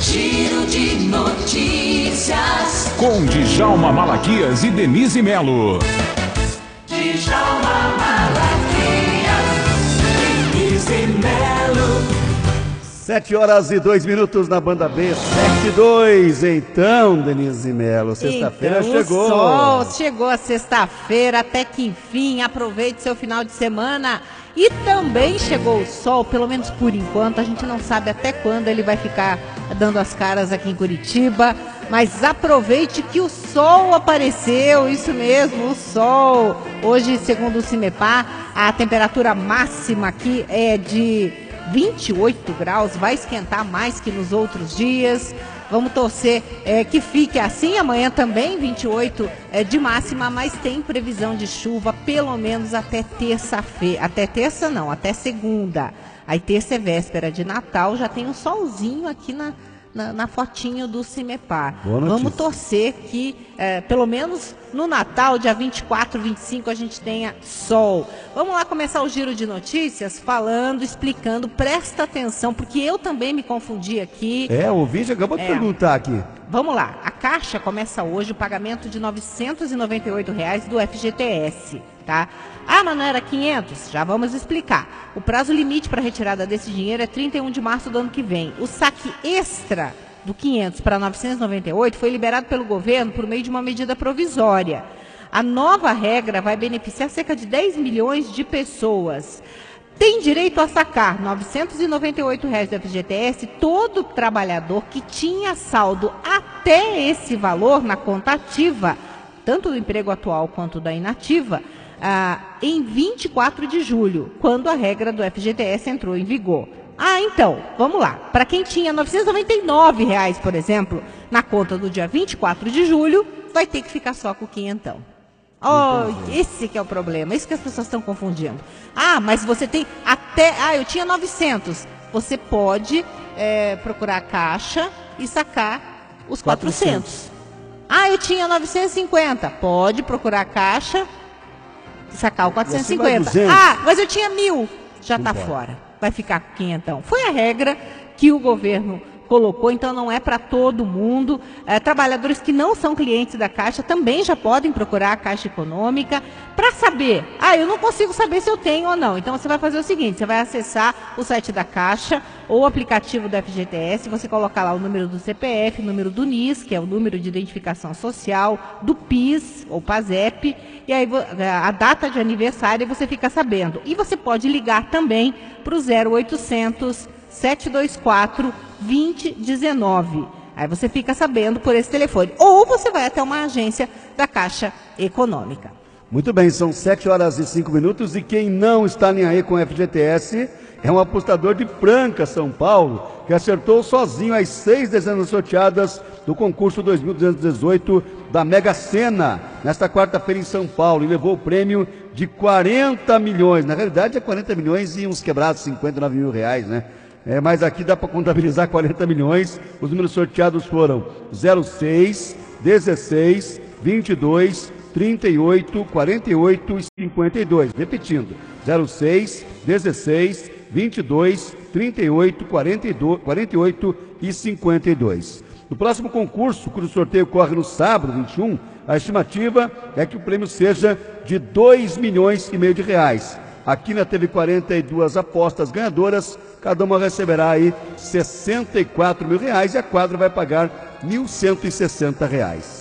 Giro de notícias. Com Djalma Malaquias e Denise Melo. Djalma Malaquias. Denise Melo. Sete horas e dois minutos na banda B, sete e dois. Então, Denise Melo, sexta-feira então, chegou. O sol chegou a sexta-feira, até que enfim, aproveite seu final de semana. E também chegou o sol, pelo menos por enquanto, a gente não sabe até quando ele vai ficar dando as caras aqui em Curitiba. Mas aproveite que o sol apareceu, isso mesmo, o sol. Hoje, segundo o CIMEPAR, a temperatura máxima aqui é de 28 graus, vai esquentar mais que nos outros dias. Vamos torcer é, que fique assim. Amanhã também 28 é, de máxima, mas tem previsão de chuva pelo menos até terça-feira. Até terça não, até segunda. Aí terça é véspera de Natal, já tem um solzinho aqui na, na, na fotinho do Cimepar. Vamos torcer que, é, pelo menos no Natal, dia 24, 25, a gente tenha sol. Vamos lá começar o giro de notícias falando, explicando, presta atenção, porque eu também me confundi aqui. É, o ouvinte acabou de É. perguntar aqui. Vamos lá, Caixa começa hoje o pagamento de 998 reais do FGTS, tá? Ah, mas não era 500? Já vamos explicar. O prazo limite para retirada desse dinheiro é 31 de março do ano que vem. O saque extra do 500 para 998 foi liberado pelo governo por meio de uma medida provisória. A nova regra vai beneficiar cerca de 10 milhões de pessoas. Tem direito a sacar 998 reais do FGTS todo trabalhador que tinha saldo até esse valor na conta ativa, tanto do emprego atual quanto da inativa, ah, em 24 de julho, quando a regra do FGTS entrou em vigor. Ah, então, vamos lá. Para quem tinha 999 reais, por exemplo, na conta do dia 24 de julho, vai ter que ficar só com o quinhentão. Oh, esse que é o problema, isso que as pessoas estão confundindo. Ah, mas você tem até. Ah, eu tinha 900. Você pode é, procurar a caixa e sacar os 400. Ah, eu tinha 950. Pode procurar a caixa e sacar o vai 450. 200. Ah, mas eu tinha mil. Já está fora. Vai ficar com quinhentão. Foi a regra que o governo colocou, então não é para todo mundo. Eh, trabalhadores que não são clientes da Caixa também já podem procurar a Caixa Econômica para saber. Ah, eu não consigo saber se eu tenho ou não. Então você vai fazer o seguinte: você vai acessar o site da Caixa ou o aplicativo do FGTS, você colocar lá o número do CPF, o número do NIS, que é o número de identificação social, do PIS ou PASEP, e aí vo- a data de aniversário você fica sabendo. E você pode ligar também para o 0800 724 2019. Aí você fica sabendo por esse telefone. Ou você vai até uma agência da Caixa Econômica. Muito bem, são 7 horas e 5 minutos e quem não está nem aí com o FGTS é um apostador de Franca, São Paulo, que acertou sozinho as seis dezenas sorteadas do concurso 2218 da Mega Sena, nesta quarta-feira em São Paulo, e levou o prêmio de 40 milhões. Na realidade é 40 milhões e uns quebrados 59 mil reais, né? É, mas aqui dá para contabilizar 40 milhões. Os números sorteados foram 06, 16, 22, 38, 48 e 52. Repetindo, 06, 16, 22, 38, 42, 48 e 52. No próximo concurso, cujo sorteio ocorre no sábado 21, a estimativa é que o prêmio seja de 2 milhões e meio de reais. A Quina teve 42 apostas ganhadoras, cada uma receberá aí 64 mil reais e a quadra vai pagar 1.160 reais.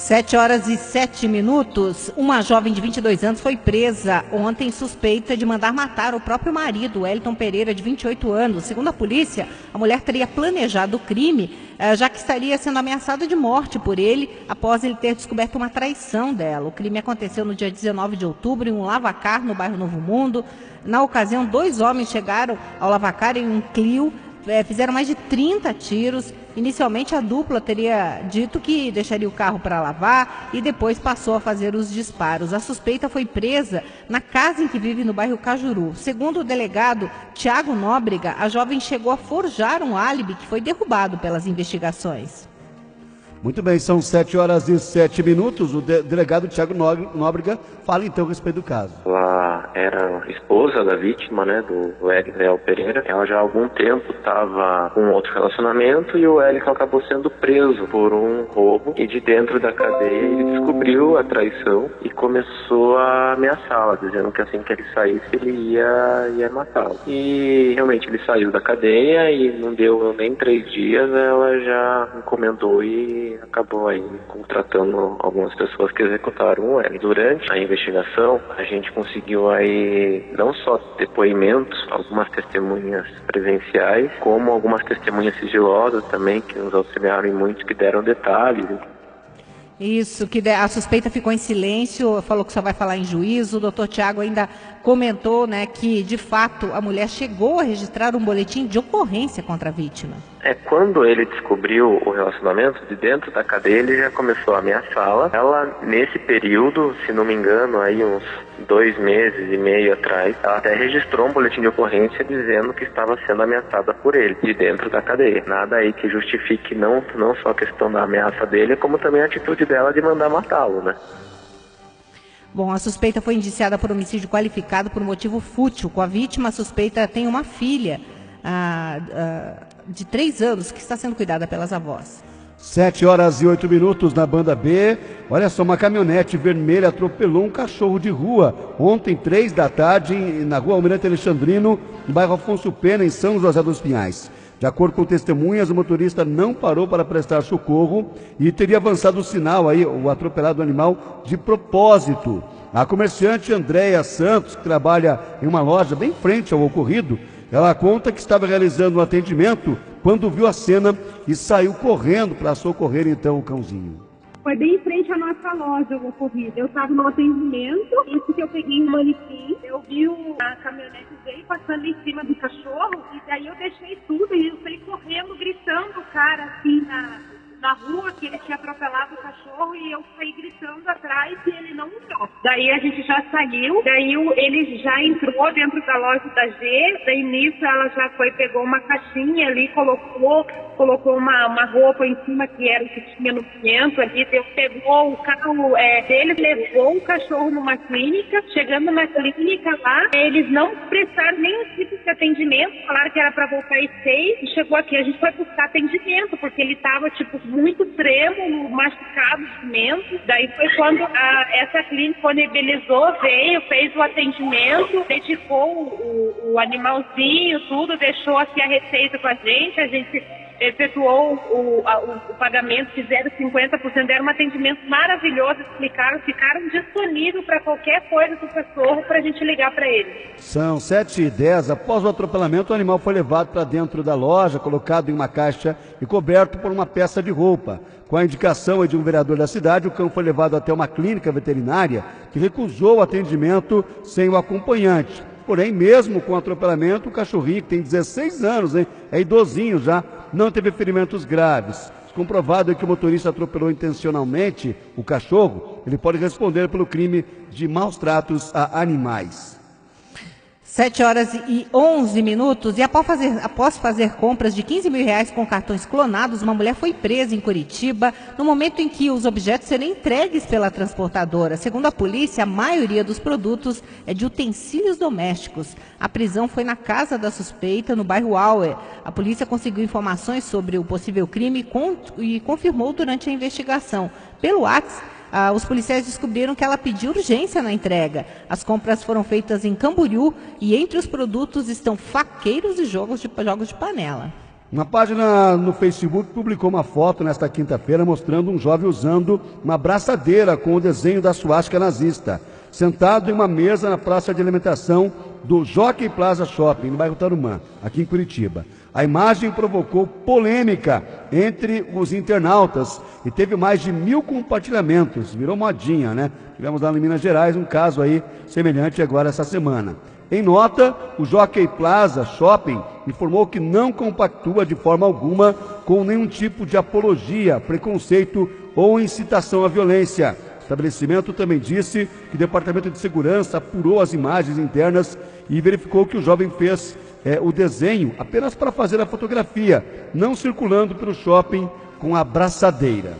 Sete horas e sete minutos. Uma jovem de 22 anos foi presa ontem suspeita de mandar matar o próprio marido, Wellington Pereira, de 28 anos. Segundo a polícia, a mulher teria planejado o crime, eh, já que estaria sendo ameaçada de morte por ele após ele ter descoberto uma traição dela. O crime aconteceu no dia 19 de outubro em um lavacar no bairro Novo Mundo. Na ocasião, dois homens chegaram ao lavacar em um Clio é, fizeram mais de 30 tiros. Inicialmente, a dupla teria dito que deixaria o carro para lavar e depois passou a fazer os disparos. A suspeita foi presa na casa em que vive no bairro Cajuru. Segundo o delegado Tiago Nóbrega, a jovem chegou a forjar um álibi que foi derrubado pelas investigações. Muito bem, são 7 horas e 7 minutos. O de- delegado Tiago Nóbrega fala então a respeito do caso. Ela era esposa da vítima, né, do Real Pereira. Ela já há algum tempo estava com outro relacionamento e o Hélio acabou sendo preso por um roubo e de dentro da cadeia ele descobriu a traição e começou a ameaçá-la, dizendo que assim que ele saísse ele ia, ia matá-la. E realmente ele saiu da cadeia e não deu nem três dias, ela já encomendou e acabou aí contratando algumas pessoas que executaram o Hélio. Durante a investigação, a gente conseguiu aí não só depoimentos, algumas testemunhas presenciais, como algumas testemunhas sigilosas também, que nos auxiliaram em muitos que deram detalhes. Isso, que a suspeita ficou em silêncio, falou que só vai falar em juízo. O doutor Tiago ainda comentou né, que, de fato, a mulher chegou a registrar um boletim de ocorrência contra a vítima. É quando ele descobriu o relacionamento de dentro da cadeia, ele já começou a ameaçá-la. Ela, nesse período, se não me engano, aí uns dois meses e meio atrás, ela até registrou um boletim de ocorrência dizendo que estava sendo ameaçada por ele, de dentro da cadeia. Nada aí que justifique não, não só a questão da ameaça dele, como também a atitude dela de mandar matá-lo, né? Bom, a suspeita foi indiciada por homicídio qualificado por motivo fútil. Com a vítima, a suspeita tem uma filha ah, ah, de três anos que está sendo cuidada pelas avós. 7 horas e 8 minutos na banda B. Olha só, uma caminhonete vermelha atropelou um cachorro de rua ontem, 3 da tarde, na rua Almirante Alexandrino, no bairro Afonso Pena, em São José dos Pinhais. De acordo com testemunhas, o motorista não parou para prestar socorro e teria avançado o sinal aí, o atropelado animal, de propósito. A comerciante Andréia Santos, que trabalha em uma loja bem frente ao ocorrido, ela conta que estava realizando um atendimento quando viu a cena e saiu correndo para socorrer então o cãozinho. Foi bem em frente à nossa loja o ocorrido. Eu estava no atendimento, isso que eu peguei um manequim, eu vi a caminhonete veio passando em cima do cachorro, e daí eu deixei tudo e eu saí correndo, gritando o cara assim na, na rua que ele tinha atropelado o cachorro e eu saí gritando atrás e ele não entrou. Daí a gente já saiu, daí ele já entrou dentro da loja da G, daí nisso ela já foi, pegou uma caixinha ali, colocou, colocou uma, uma roupa em cima que era o que tinha no pinhento ali, deu, pegou o carro é, dele, levou o cachorro numa clínica, chegando na clínica lá, eles não prestaram nenhum tipo de atendimento, falaram que era para voltar às seis, e chegou aqui, a gente foi buscar atendimento, porque ele tava, tipo, muito trêmulo, machucado cimento, daí foi quando a- essa clínica disponibilizou, veio, fez o atendimento, dedicou o, o, animalzinho, tudo, deixou aqui a receita com a gente, a gente efetuou o, a- o- pagamento, fizeram 50%, deram um atendimento maravilhoso, explicaram, ficaram disponíveis para qualquer coisa do cachorro para a gente ligar para ele. São 7 e 10. Após o atropelamento, o animal foi levado para dentro da loja, colocado em uma caixa e coberto por uma peça de roupa. Com a indicação de um vereador da cidade, o cão foi levado até uma clínica veterinária que recusou o atendimento sem o acompanhante. Porém, mesmo com o atropelamento, o cachorrinho, que tem 16 anos, hein, é idosinho já, não teve ferimentos graves. Comprovado que o motorista atropelou intencionalmente o cachorro, ele pode responder pelo crime de maus tratos a animais. 7 horas e 11 minutos. E após fazer, após fazer compras de 15 mil reais com cartões clonados, uma mulher foi presa em Curitiba no momento em que os objetos seriam entregues pela transportadora. Segundo a polícia, a maioria dos produtos é de utensílios domésticos. A prisão foi na casa da suspeita, no bairro Auer. A polícia conseguiu informações sobre o possível crime e con- confirmou durante a investigação. Pelo WhatsApp, ah, os policiais descobriram que ela pediu urgência na entrega. As compras foram feitas em Camboriú e entre os produtos estão faqueiros e jogos de, jogos de panela. Uma página no Facebook publicou uma foto nesta quinta-feira mostrando um jovem usando uma braçadeira com o desenho da suástica nazista, sentado em uma mesa na praça de alimentação do Jockey Plaza Shopping, no bairro Tarumã, aqui em Curitiba. A imagem provocou polêmica entre os internautas e teve mais de mil compartilhamentos. Virou modinha, né? Tivemos lá em Minas Gerais um caso aí semelhante agora essa semana. Em nota, o Jockey Plaza Shopping informou que não compactua de forma alguma com nenhum tipo de apologia, preconceito ou incitação à violência. O estabelecimento também disse que o Departamento de Segurança apurou as imagens internas e verificou que o jovem fez eh, o desenho apenas para fazer a fotografia, não circulando pelo shopping com a braçadeira.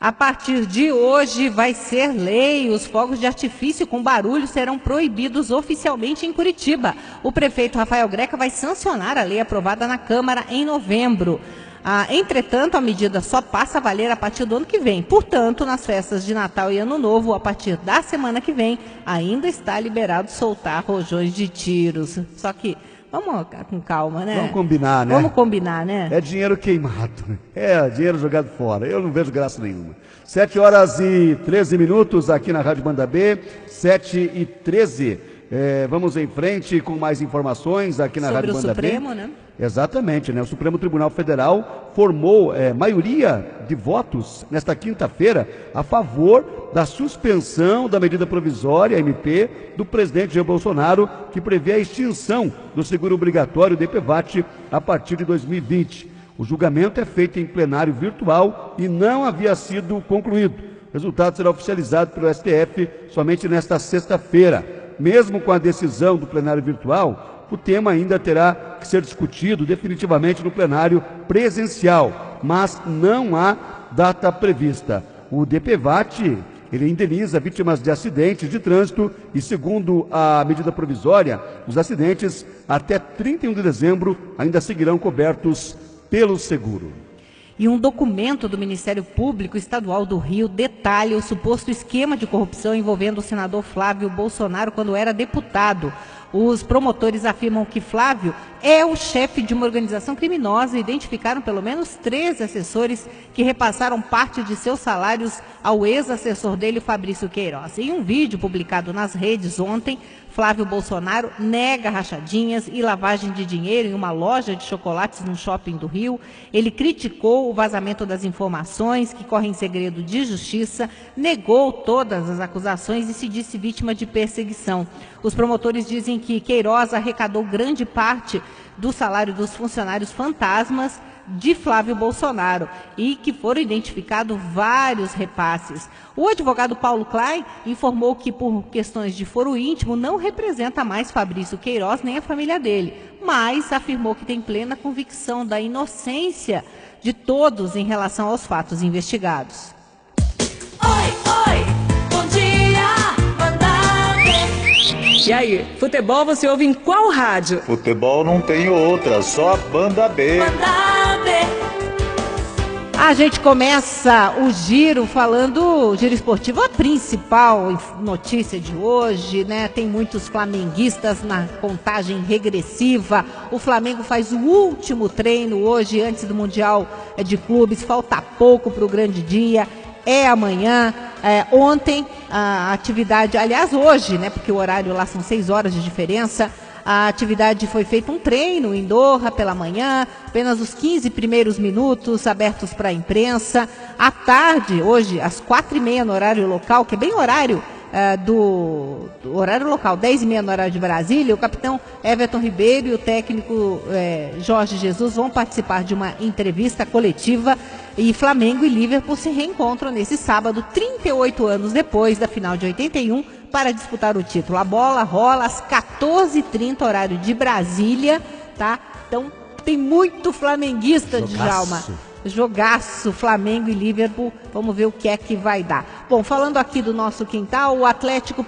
A partir de hoje vai ser lei. Os fogos de artifício com barulho serão proibidos oficialmente em Curitiba. O prefeito Rafael Greca vai sancionar a lei aprovada na Câmara em novembro. Ah, entretanto, a medida só passa a valer a partir do ano que vem. Portanto, nas festas de Natal e Ano Novo, a partir da semana que vem, ainda está liberado soltar rojões de tiros. Só que vamos com calma, né? Vamos combinar, né? Vamos combinar, né? É dinheiro queimado. É dinheiro jogado fora. Eu não vejo graça nenhuma. 7 horas e 13 minutos aqui na Rádio Banda B. 7 e 13. É, vamos em frente com mais informações aqui na Sobre Rádio o Banda Supremo, B. né? Exatamente, né? O Supremo Tribunal Federal formou é, maioria de votos nesta quinta-feira a favor da suspensão da medida provisória MP do presidente Jair Bolsonaro, que prevê a extinção do seguro obrigatório DPVAT a partir de 2020. O julgamento é feito em plenário virtual e não havia sido concluído. O resultado será oficializado pelo STF somente nesta sexta-feira. Mesmo com a decisão do plenário virtual, o tema ainda terá que ser discutido definitivamente no plenário presencial, mas não há data prevista. O DPVAT, ele indeniza vítimas de acidentes de trânsito e, segundo a medida provisória, os acidentes até 31 de dezembro ainda seguirão cobertos pelo seguro. E um documento do Ministério Público Estadual do Rio detalha o suposto esquema de corrupção envolvendo o senador Flávio Bolsonaro quando era deputado. Os promotores afirmam que Flávio é o chefe de uma organização criminosa e identificaram pelo menos 13 assessores que repassaram parte de seus salários ao ex-assessor dele, Fabrício Queiroz. Em um vídeo publicado nas redes ontem, Flávio Bolsonaro nega rachadinhas e lavagem de dinheiro em uma loja de chocolates no shopping do Rio. Ele criticou o vazamento das informações que correm segredo de justiça, negou todas as acusações e se disse vítima de perseguição. Os promotores dizem que Queiroz arrecadou grande parte do salário dos funcionários fantasmas de Flávio Bolsonaro e que foram identificados vários repasses. O advogado Paulo Klein informou que, por questões de foro íntimo, não representa mais Fabrício Queiroz nem a família dele, mas afirmou que tem plena convicção da inocência de todos em relação aos fatos investigados. Oi, oi, bom dia, Banda B. E aí, futebol você ouve em qual rádio? Futebol não tem outra, só a banda B. Banda B. A gente começa o giro falando, o giro esportivo, a principal notícia de hoje, né? Tem muitos flamenguistas na contagem regressiva. O Flamengo faz o último treino hoje, antes do Mundial eh, de Clubes. Falta pouco para o grande dia. É amanhã. É, ontem, a atividade, aliás, hoje, né? Porque o horário lá são seis horas de diferença. A atividade foi feito um treino em Doha pela manhã, apenas os 15 primeiros minutos abertos para a imprensa. À tarde, hoje, às quatro e meia no horário local, que é bem horário eh, do, do horário local, 10 e meia no horário de Brasília, o capitão Everton Ribeiro e o técnico eh, Jorge Jesus vão participar de uma entrevista coletiva e Flamengo e Liverpool se reencontram nesse sábado, 38 anos depois da final de 81, para disputar o título. A bola rola às 14h30, horário de Brasília, tá? Então tem muito flamenguista, Djalma. Jogaço, Flamengo e Liverpool. Vamos ver o que é que vai dar. Bom, falando aqui do nosso quintal, o Atlético